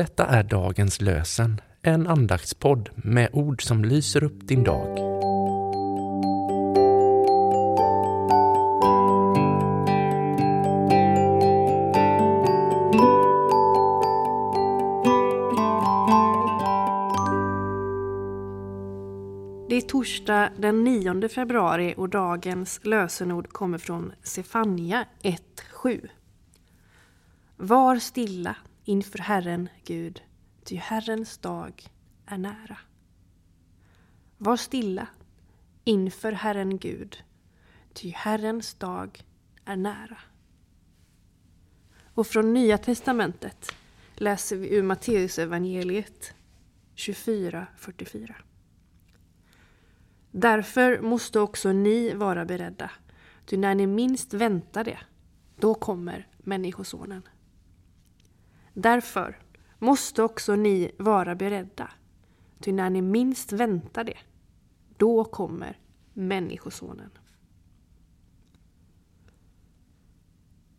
Detta är dagens lösen, en andaktspodd med ord som lyser upp din dag. Det är torsdag den 9 februari och dagens lösenord kommer från Sefania 1.7. Var stilla inför Herren Gud, ty Herrens dag är nära. Var stilla inför Herren Gud, ty Herrens dag är nära. Och från Nya Testamentet läser vi ur Matteusevangeliet 24.44. Därför måste också ni vara beredda, ty när ni minst väntar det, då kommer Människosonen. Därför måste också ni vara beredda, ty när ni minst väntar det, då kommer Människosonen.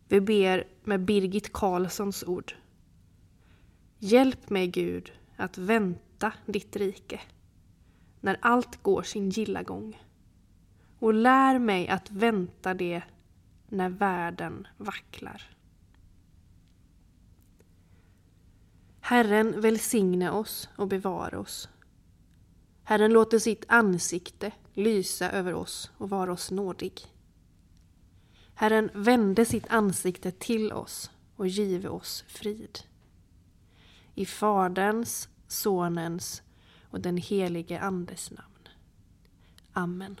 Vi ber med Birgit Karlssons ord. Hjälp mig Gud att vänta ditt rike när allt går sin gilla gång. Och lär mig att vänta det när världen vacklar. Herren välsigne oss och bevara oss. Herren låter sitt ansikte lysa över oss och vara oss nådig. Herren vände sitt ansikte till oss och give oss frid. I Faderns, Sonens och den helige Andes namn. Amen.